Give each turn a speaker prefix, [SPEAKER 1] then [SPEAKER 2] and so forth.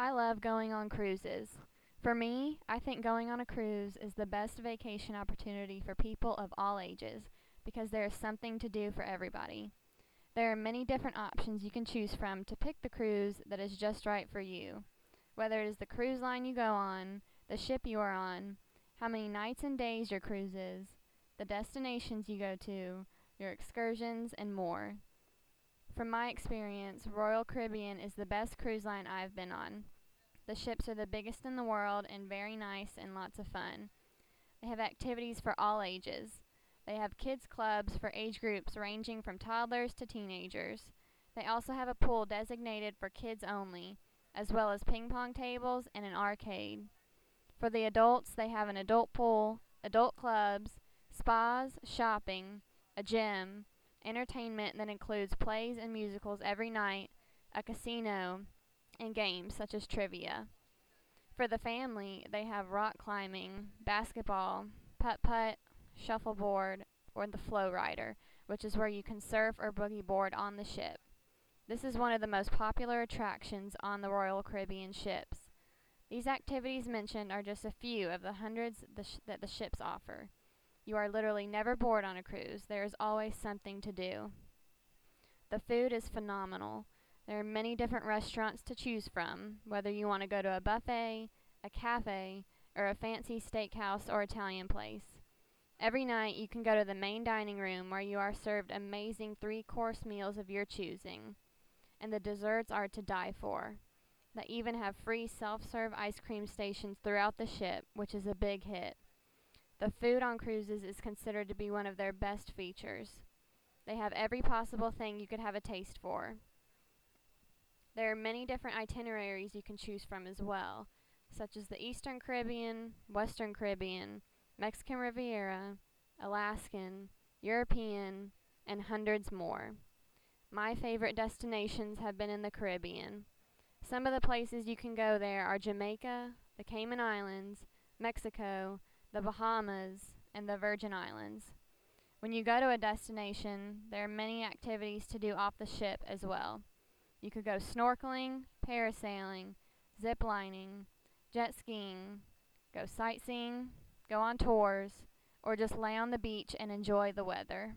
[SPEAKER 1] I love going on cruises. For me, I think going on a cruise is the best vacation opportunity for people of all ages because there is something to do for everybody. There are many different options you can choose from to pick the cruise that is just right for you. Whether it is the cruise line you go on, the ship you are on, how many nights and days your cruise is, the destinations you go to, your excursions, and more. From my experience, Royal Caribbean is the best cruise line I've been on. The ships are the biggest in the world and very nice and lots of fun. They have activities for all ages. They have kids clubs for age groups ranging from toddlers to teenagers. They also have a pool designated for kids only, as well as ping pong tables and an arcade. For the adults, they have an adult pool, adult clubs, spas, shopping, a gym, entertainment that includes plays and musicals every night, a casino, and games such as trivia. For the family, they have rock climbing, basketball, putt putt, shuffleboard, or the FlowRider, which is where you can surf or boogie board on the ship. This is one of the most popular attractions on the Royal Caribbean ships. These activities mentioned are just a few of the hundreds the sh- that the ships offer. You are literally never bored on a cruise. There is always something to do. The food is phenomenal. There are many different restaurants to choose from, whether you want to go to a buffet, a cafe, or a fancy steakhouse or Italian place. Every night you can go to the main dining room where you are served amazing three course meals of your choosing, and the desserts are to die for. They even have free self serve ice cream stations throughout the ship, which is a big hit. The food on cruises is considered to be one of their best features. They have every possible thing you could have a taste for. There are many different itineraries you can choose from as well, such as the Eastern Caribbean, Western Caribbean, Mexican Riviera, Alaskan, European, and hundreds more. My favorite destinations have been in the Caribbean. Some of the places you can go there are Jamaica, the Cayman Islands, Mexico, the Bahamas, and the Virgin Islands. When you go to a destination, there are many activities to do off the ship as well. You could go snorkeling, parasailing, zip lining, jet skiing, go sightseeing, go on tours, or just lay on the beach and enjoy the weather.